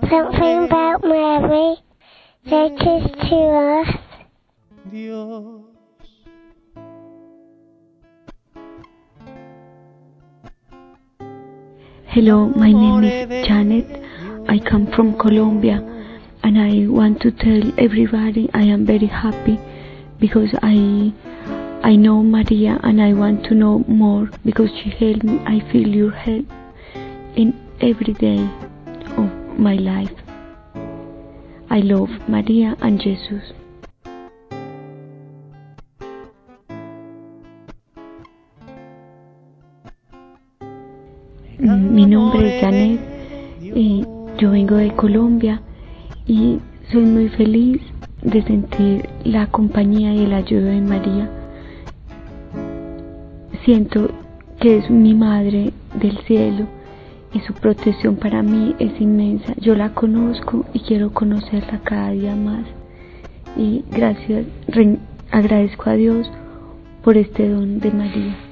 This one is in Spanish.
Something about Mary that is to us. Dios. Hello, my name is Janet. I come from Colombia and I want to tell everybody I am very happy because I I know Maria and I want to know more because she helped me. I feel your help in every day my life. I love Maria and Jesus. Mi nombre es Janet y yo vengo de Colombia y soy muy feliz de sentir la compañía y el ayuda de María. Siento que es mi madre del cielo y su protección para mí es inmensa. Yo la conozco y quiero conocerla cada día más. Y gracias, agradezco a Dios por este don de María.